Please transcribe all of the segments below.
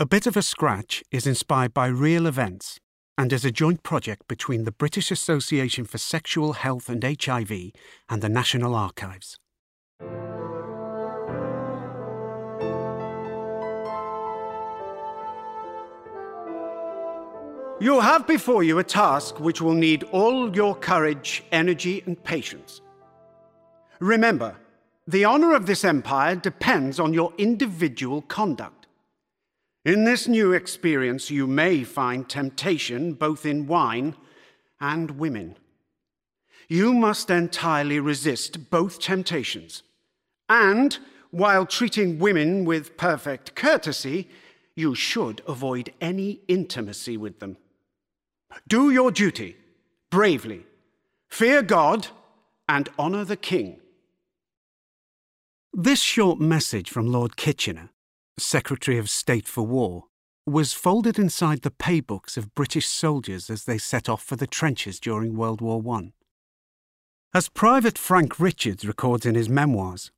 A Bit of a Scratch is inspired by real events and is a joint project between the British Association for Sexual Health and HIV and the National Archives. You have before you a task which will need all your courage, energy, and patience. Remember, the honor of this empire depends on your individual conduct. In this new experience, you may find temptation both in wine and women. You must entirely resist both temptations. And, while treating women with perfect courtesy, you should avoid any intimacy with them. Do your duty bravely, fear God, and honour the King. This short message from Lord Kitchener, Secretary of State for War, was folded inside the paybooks of British soldiers as they set off for the trenches during World War I. As Private Frank Richards records in his memoirs,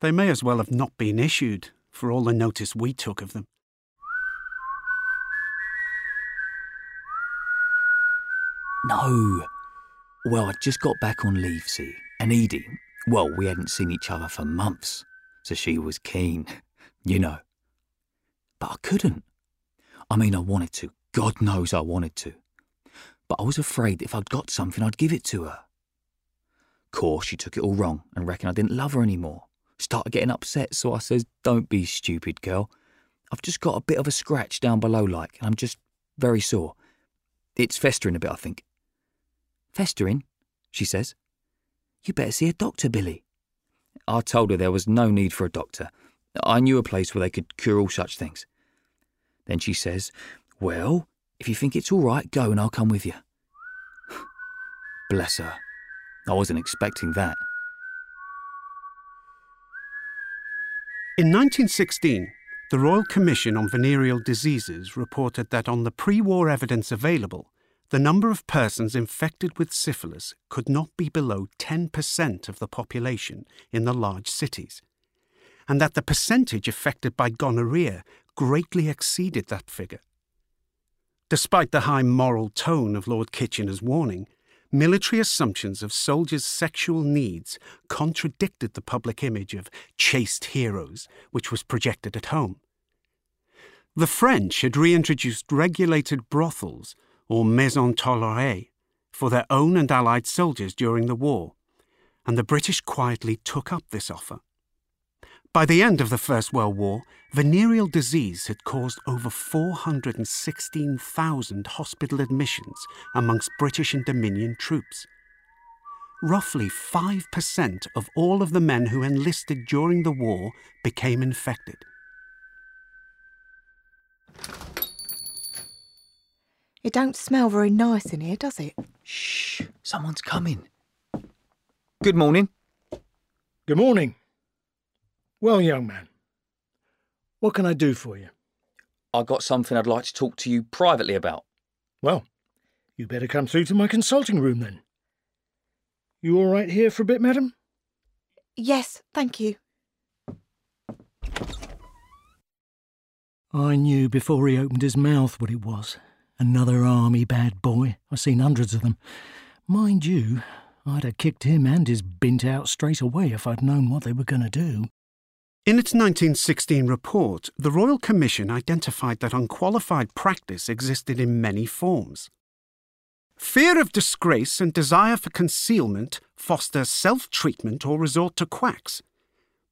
they may as well have not been issued for all the notice we took of them. No. Well, I'd just got back on leave, see, and Edie, well, we hadn't seen each other for months, so she was keen, you know. But I couldn't. I mean, I wanted to. God knows I wanted to. But I was afraid if I'd got something, I'd give it to her. Course, she took it all wrong and reckoned I didn't love her anymore. Started getting upset, so I says, Don't be stupid, girl. I've just got a bit of a scratch down below, like, and I'm just very sore. It's festering a bit, I think. Festering? she says. You better see a doctor, Billy. I told her there was no need for a doctor. I knew a place where they could cure all such things. Then she says, Well, if you think it's all right, go and I'll come with you. Bless her. I wasn't expecting that. In 1916, the Royal Commission on Venereal Diseases reported that on the pre war evidence available, the number of persons infected with syphilis could not be below 10% of the population in the large cities, and that the percentage affected by gonorrhea greatly exceeded that figure. Despite the high moral tone of Lord Kitchener's warning, military assumptions of soldiers' sexual needs contradicted the public image of chaste heroes which was projected at home. The French had reintroduced regulated brothels or maisons tolérées for their own and Allied soldiers during the war, and the British quietly took up this offer. By the end of the First World War, venereal disease had caused over 416,000 hospital admissions amongst British and Dominion troops. Roughly 5% of all of the men who enlisted during the war became infected. It don't smell very nice in here, does it? Shh, someone's coming. Good morning. Good morning. Well, young man, what can I do for you? I've got something I'd like to talk to you privately about. Well, you better come through to my consulting room then. You all right here for a bit, madam? Yes, thank you. I knew before he opened his mouth what it was. Another army bad boy. I've seen hundreds of them. Mind you, I'd have kicked him and his bint out straight away if I'd known what they were going to do. In its 1916 report, the Royal Commission identified that unqualified practice existed in many forms. Fear of disgrace and desire for concealment foster self treatment or resort to quacks.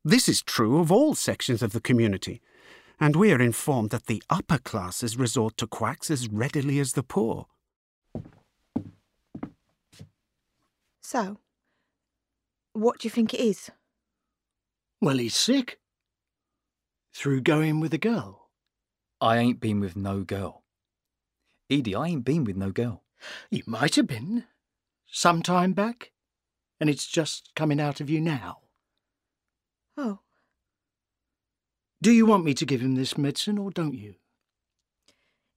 This is true of all sections of the community, and we are informed that the upper classes resort to quacks as readily as the poor. So, what do you think it is? Well, he's sick. Through going with a girl. I ain't been with no girl. Edie, I ain't been with no girl. You might have been. Some time back. And it's just coming out of you now. Oh, Do you want me to give him this medicine or don't you?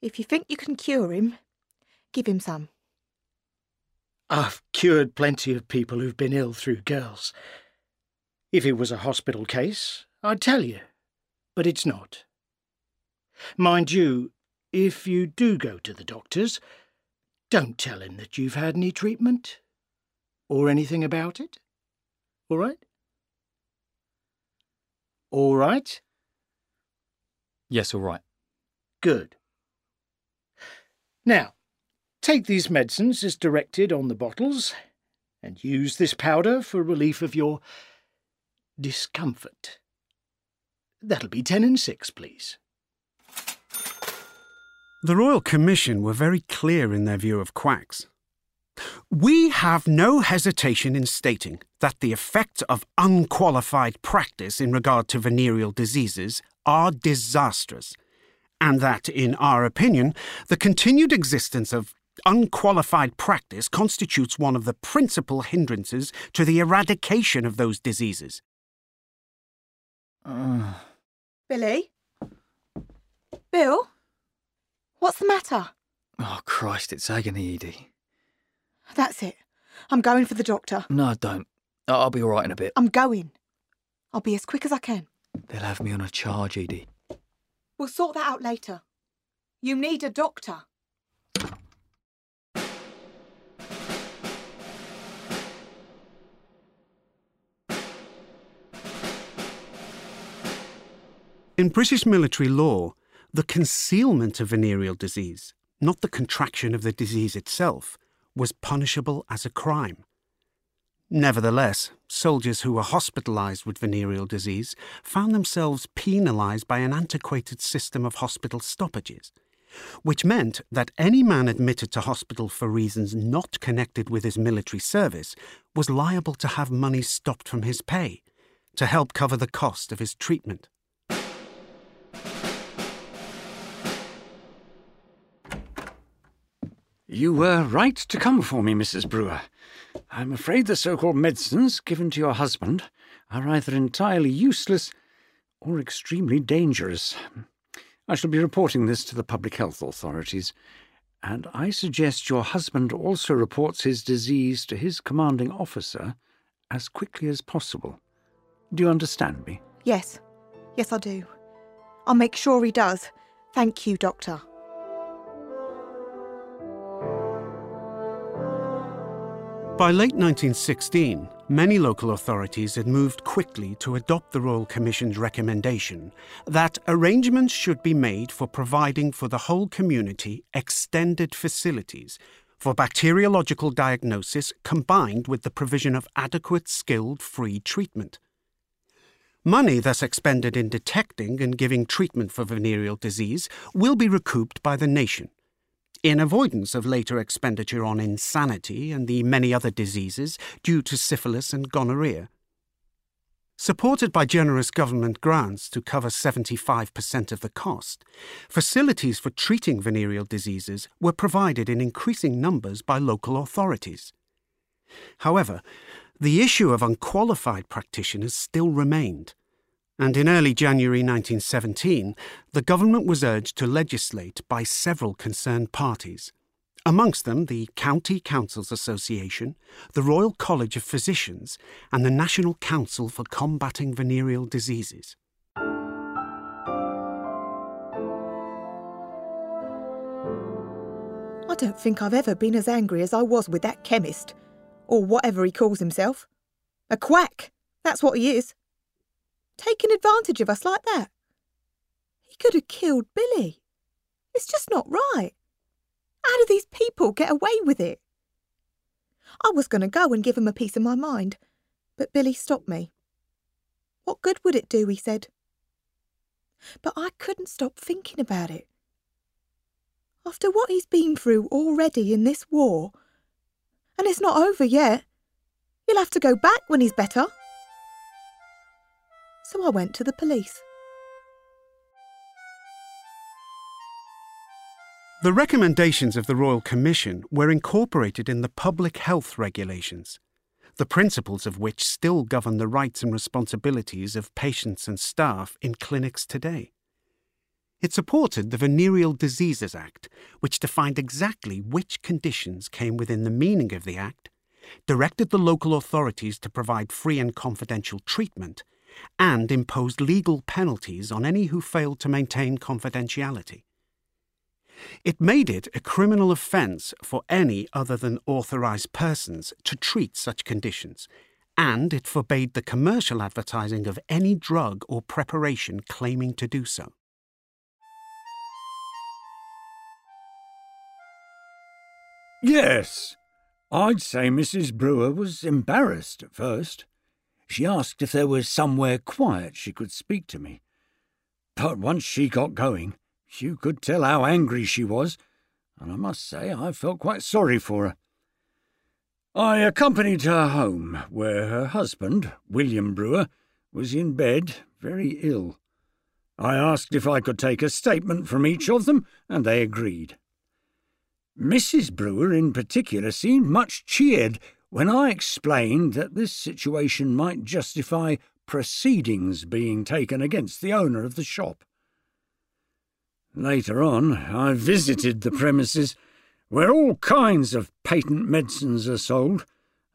if you think you can cure him, give him some. I've cured plenty of people who've been ill through girls. If it was a hospital case, I'd tell you. But it's not. Mind you, if you do go to the doctors, don't tell him that you've had any treatment or anything about it. All right? All right? Yes, all right. Good. Now, take these medicines as directed on the bottles and use this powder for relief of your discomfort. That'll be ten and six, please. The Royal Commission were very clear in their view of quacks. We have no hesitation in stating that the effects of unqualified practice in regard to venereal diseases are disastrous, and that, in our opinion, the continued existence of unqualified practice constitutes one of the principal hindrances to the eradication of those diseases. Uh, Billy? Bill? What's the matter? oh, Christ, it's agony, Edie. That's it. I'm going for the doctor. No, don't. I'll be all right in a bit. I'm going. I'll be as quick as I can. They'll have me on a charge, Edie. We'll sort that out later. You need a doctor. In British military law, the concealment of venereal disease, not the contraction of the disease itself, was punishable as a crime. Nevertheless, soldiers who were hospitalized with venereal disease found themselves penalized by an antiquated system of hospital stoppages, which meant that any man admitted to hospital for reasons not connected with his military service was liable to have money stopped from his pay to help cover the cost of his treatment. You were right to come for me, Mrs. Brewer. I'm afraid the so called medicines given to your husband are either entirely useless or extremely dangerous. I shall be reporting this to the public health authorities, and I suggest your husband also reports his disease to his commanding officer as quickly as possible. Do you understand me? Yes. Yes, I do. I'll make sure he does. Thank you, Doctor. By late 1916, many local authorities had moved quickly to adopt the Royal Commission's recommendation that arrangements should be made for providing for the whole community extended facilities for bacteriological diagnosis combined with the provision of adequate skilled free treatment. Money thus expended in detecting and giving treatment for venereal disease will be recouped by the nation in avoidance of later expenditure on insanity and the many other diseases due to syphilis and gonorrhea. Supported by generous government grants to cover 75% of the cost, facilities for treating venereal diseases were provided in increasing numbers by local authorities. However, the issue of unqualified practitioners still remained and in early January 1917, the government was urged to legislate by several concerned parties, amongst them the County Councils Association, the Royal College of Physicians, and the National Council for Combating Venereal Diseases. I don't think I've ever been as angry as I was with that chemist, or whatever he calls himself. A quack, that's what he is. Taking advantage of us like that. He could have killed Billy. It's just not right. How do these people get away with it? I was going to go and give him a piece of my mind, but Billy stopped me. What good would it do, he said. But I couldn't stop thinking about it. After what he's been through already in this war, and it's not over yet, he'll have to go back when he's better. So I went to the police. The recommendations of the Royal Commission were incorporated in the public health regulations, the principles of which still govern the rights and responsibilities of patients and staff in clinics today. It supported the Venereal Diseases Act, which defined exactly which conditions came within the meaning of the Act, directed the local authorities to provide free and confidential treatment, and imposed legal penalties on any who failed to maintain confidentiality. It made it a criminal offence for any other than authorised persons to treat such conditions, and it forbade the commercial advertising of any drug or preparation claiming to do so. Yes, I'd say Mrs. Brewer was embarrassed at first. She asked if there was somewhere quiet she could speak to me. But once she got going, you could tell how angry she was, and I must say I felt quite sorry for her. I accompanied her home, where her husband, William Brewer, was in bed, very ill. I asked if I could take a statement from each of them, and they agreed. Mrs. Brewer, in particular, seemed much cheered when I explained that this situation might justify proceedings being taken against the owner of the shop. Later on, I visited the premises where all kinds of patent medicines are sold,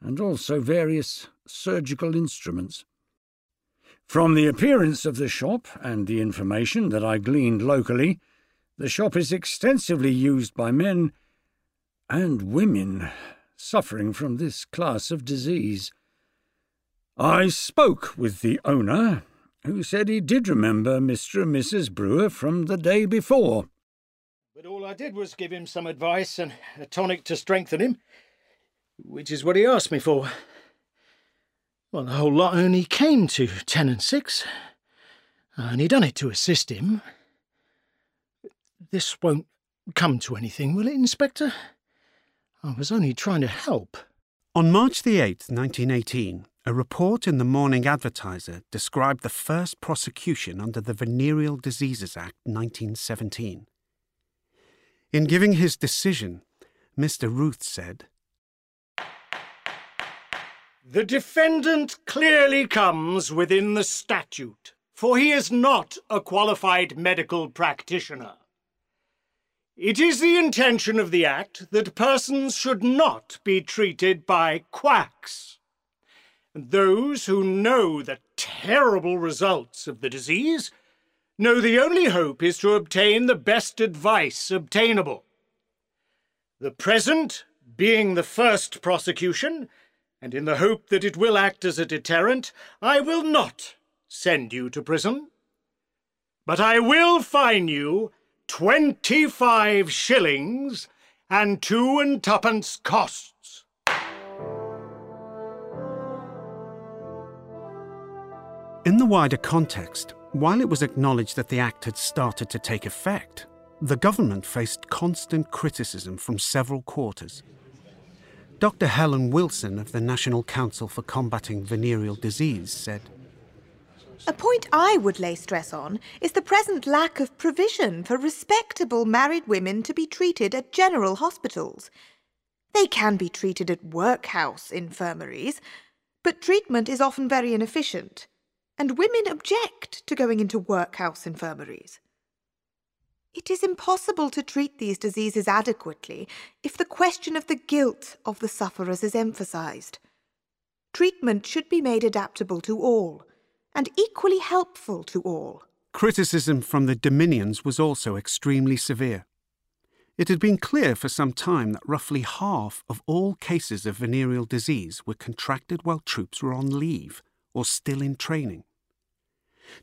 and also various surgical instruments. From the appearance of the shop and the information that I gleaned locally, the shop is extensively used by men and women suffering from this class of disease. I spoke with the owner, who said he did remember Mr. and Mrs. Brewer from the day before. But all I did was give him some advice and a tonic to strengthen him, which is what he asked me for. Well, the whole lot only came to ten and six, and he done it to assist him. This won't come to anything, will it, Inspector? I was only trying to help. On March the 8th, 1918, a report in the Morning Advertiser described the first prosecution under the Venereal Diseases Act 1917. In giving his decision, Mr. Ruth said, The defendant clearly comes within the statute, for he is not a qualified medical practitioner. It is the intention of the Act that persons should not be treated by quacks. Those who know the terrible results of the disease know the only hope is to obtain the best advice obtainable. The present being the first prosecution, and in the hope that it will act as a deterrent, I will not send you to prison. But I will fine you twenty-five shillings and two and twopence costs. In the wider context, while it was acknowledged that the Act had started to take effect, the government faced constant criticism from several quarters. Dr. Helen Wilson of the National Council for Combating Venereal Disease said, A point I would lay stress on is the present lack of provision for respectable married women to be treated at general hospitals. They can be treated at workhouse infirmaries, but treatment is often very inefficient, and women object to going into workhouse infirmaries. It is impossible to treat these diseases adequately if the question of the guilt of the sufferers is emphasized. Treatment should be made adaptable to all and equally helpful to all. Criticism from the Dominions was also extremely severe. It had been clear for some time that roughly half of all cases of venereal disease were contracted while troops were on leave or still in training.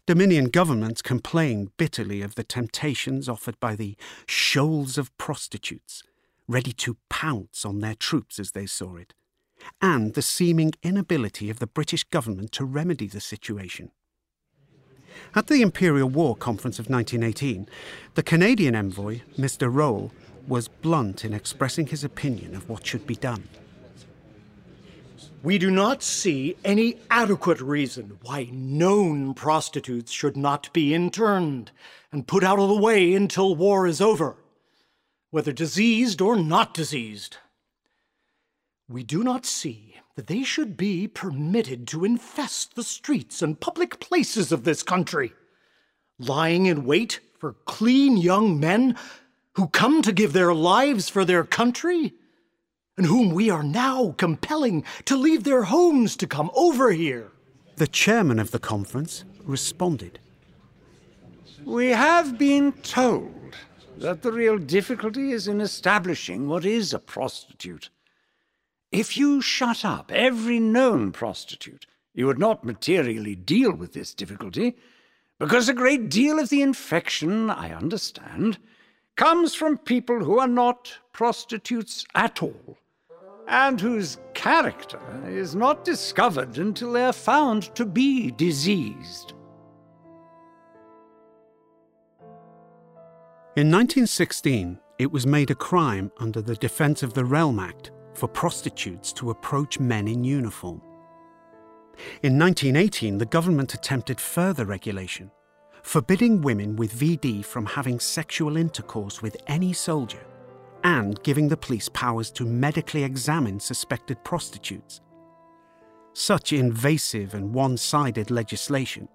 Dominion governments complained bitterly of the temptations offered by the shoals of prostitutes, ready to pounce on their troops as they saw it, and the seeming inability of the British government to remedy the situation. At the Imperial War Conference of 1918, the Canadian envoy, Mr. Rowell, was blunt in expressing his opinion of what should be done. We do not see any adequate reason why known prostitutes should not be interned and put out of the way until war is over, whether diseased or not diseased. We do not see that they should be permitted to infest the streets and public places of this country, lying in wait for clean young men who come to give their lives for their country and whom we are now compelling to leave their homes to come over here. The chairman of the conference responded. We have been told that the real difficulty is in establishing what is a prostitute. If you shut up every known prostitute, you would not materially deal with this difficulty, because a great deal of the infection, I understand, comes from people who are not prostitutes at all, and whose character is not discovered until they are found to be diseased. In 1916, it was made a crime under the Defence of the Realm Act for prostitutes to approach men in uniform. In 1918, the government attempted further regulation, forbidding women with VD from having sexual intercourse with any soldier and giving the police powers to medically examine suspected prostitutes. Such invasive and one sided legislation,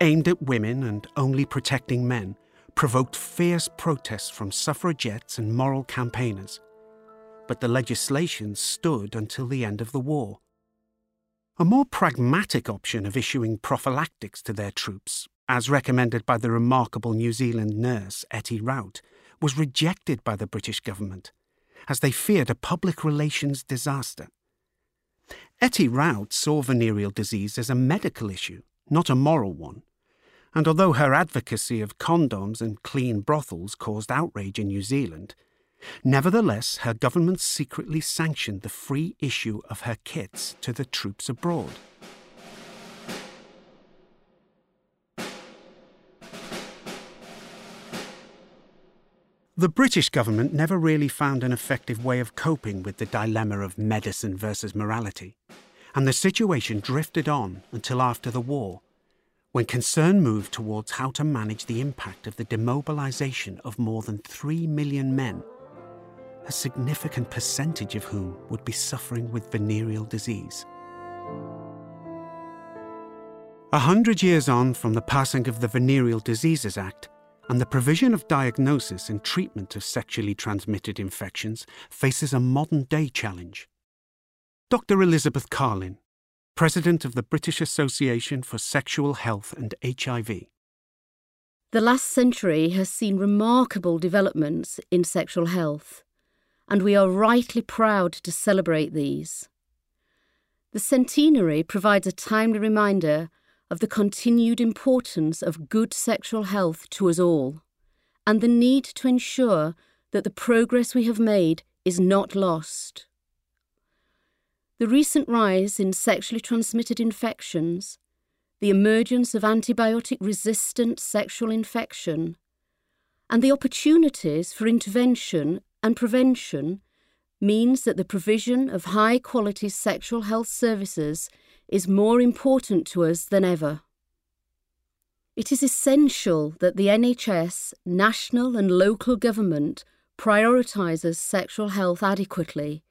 aimed at women and only protecting men, provoked fierce protests from suffragettes and moral campaigners. But the legislation stood until the end of the war. A more pragmatic option of issuing prophylactics to their troops, as recommended by the remarkable New Zealand nurse Etty Rout, was rejected by the British government, as they feared a public relations disaster. Etty Rout saw venereal disease as a medical issue, not a moral one, and although her advocacy of condoms and clean brothels caused outrage in New Zealand, nevertheless her government secretly sanctioned the free issue of her kits to the troops abroad. The British government never really found an effective way of coping with the dilemma of medicine versus morality, and the situation drifted on until after the war, when concern moved towards how to manage the impact of the demobilization of more than three million men, a significant percentage of whom would be suffering with venereal disease. A hundred years on from the passing of the Venereal Diseases Act, and the provision of diagnosis and treatment of sexually transmitted infections faces a modern day challenge. Dr. Elizabeth Carlin, President of the British Association for Sexual Health and HIV. The last century has seen remarkable developments in sexual health, and we are rightly proud to celebrate these. The centenary provides a timely reminder of the continued importance of good sexual health to us all, and the need to ensure that the progress we have made is not lost. The recent rise in sexually transmitted infections, the emergence of antibiotic resistant sexual infection, and the opportunities for intervention and prevention means that the provision of high quality sexual health services is more important to us than ever. It is essential that the NHS, national and local government prioritises sexual health adequately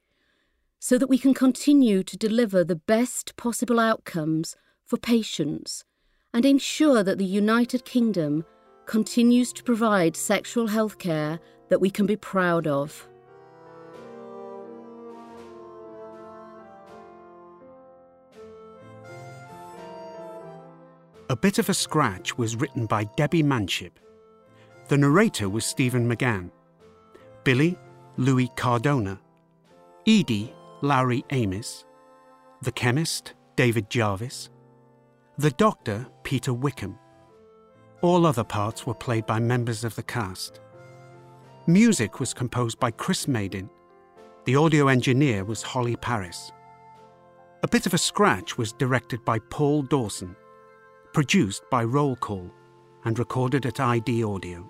so that we can continue to deliver the best possible outcomes for patients and ensure that the United Kingdom continues to provide sexual health care that we can be proud of. A Bit of a Scratch was written by Debbie Manship. The narrator was Stephen McGann. Billy, Louis Cardona. Edie, Lowri Amies. The chemist, David Jarvis. The doctor, Peter Wickham. All other parts were played by members of the cast. Music was composed by Chris Madin. The audio engineer was Holly Parris. A Bit of a Scratch was directed by Paul Dawson produced by Role Call and recorded at ID Audio.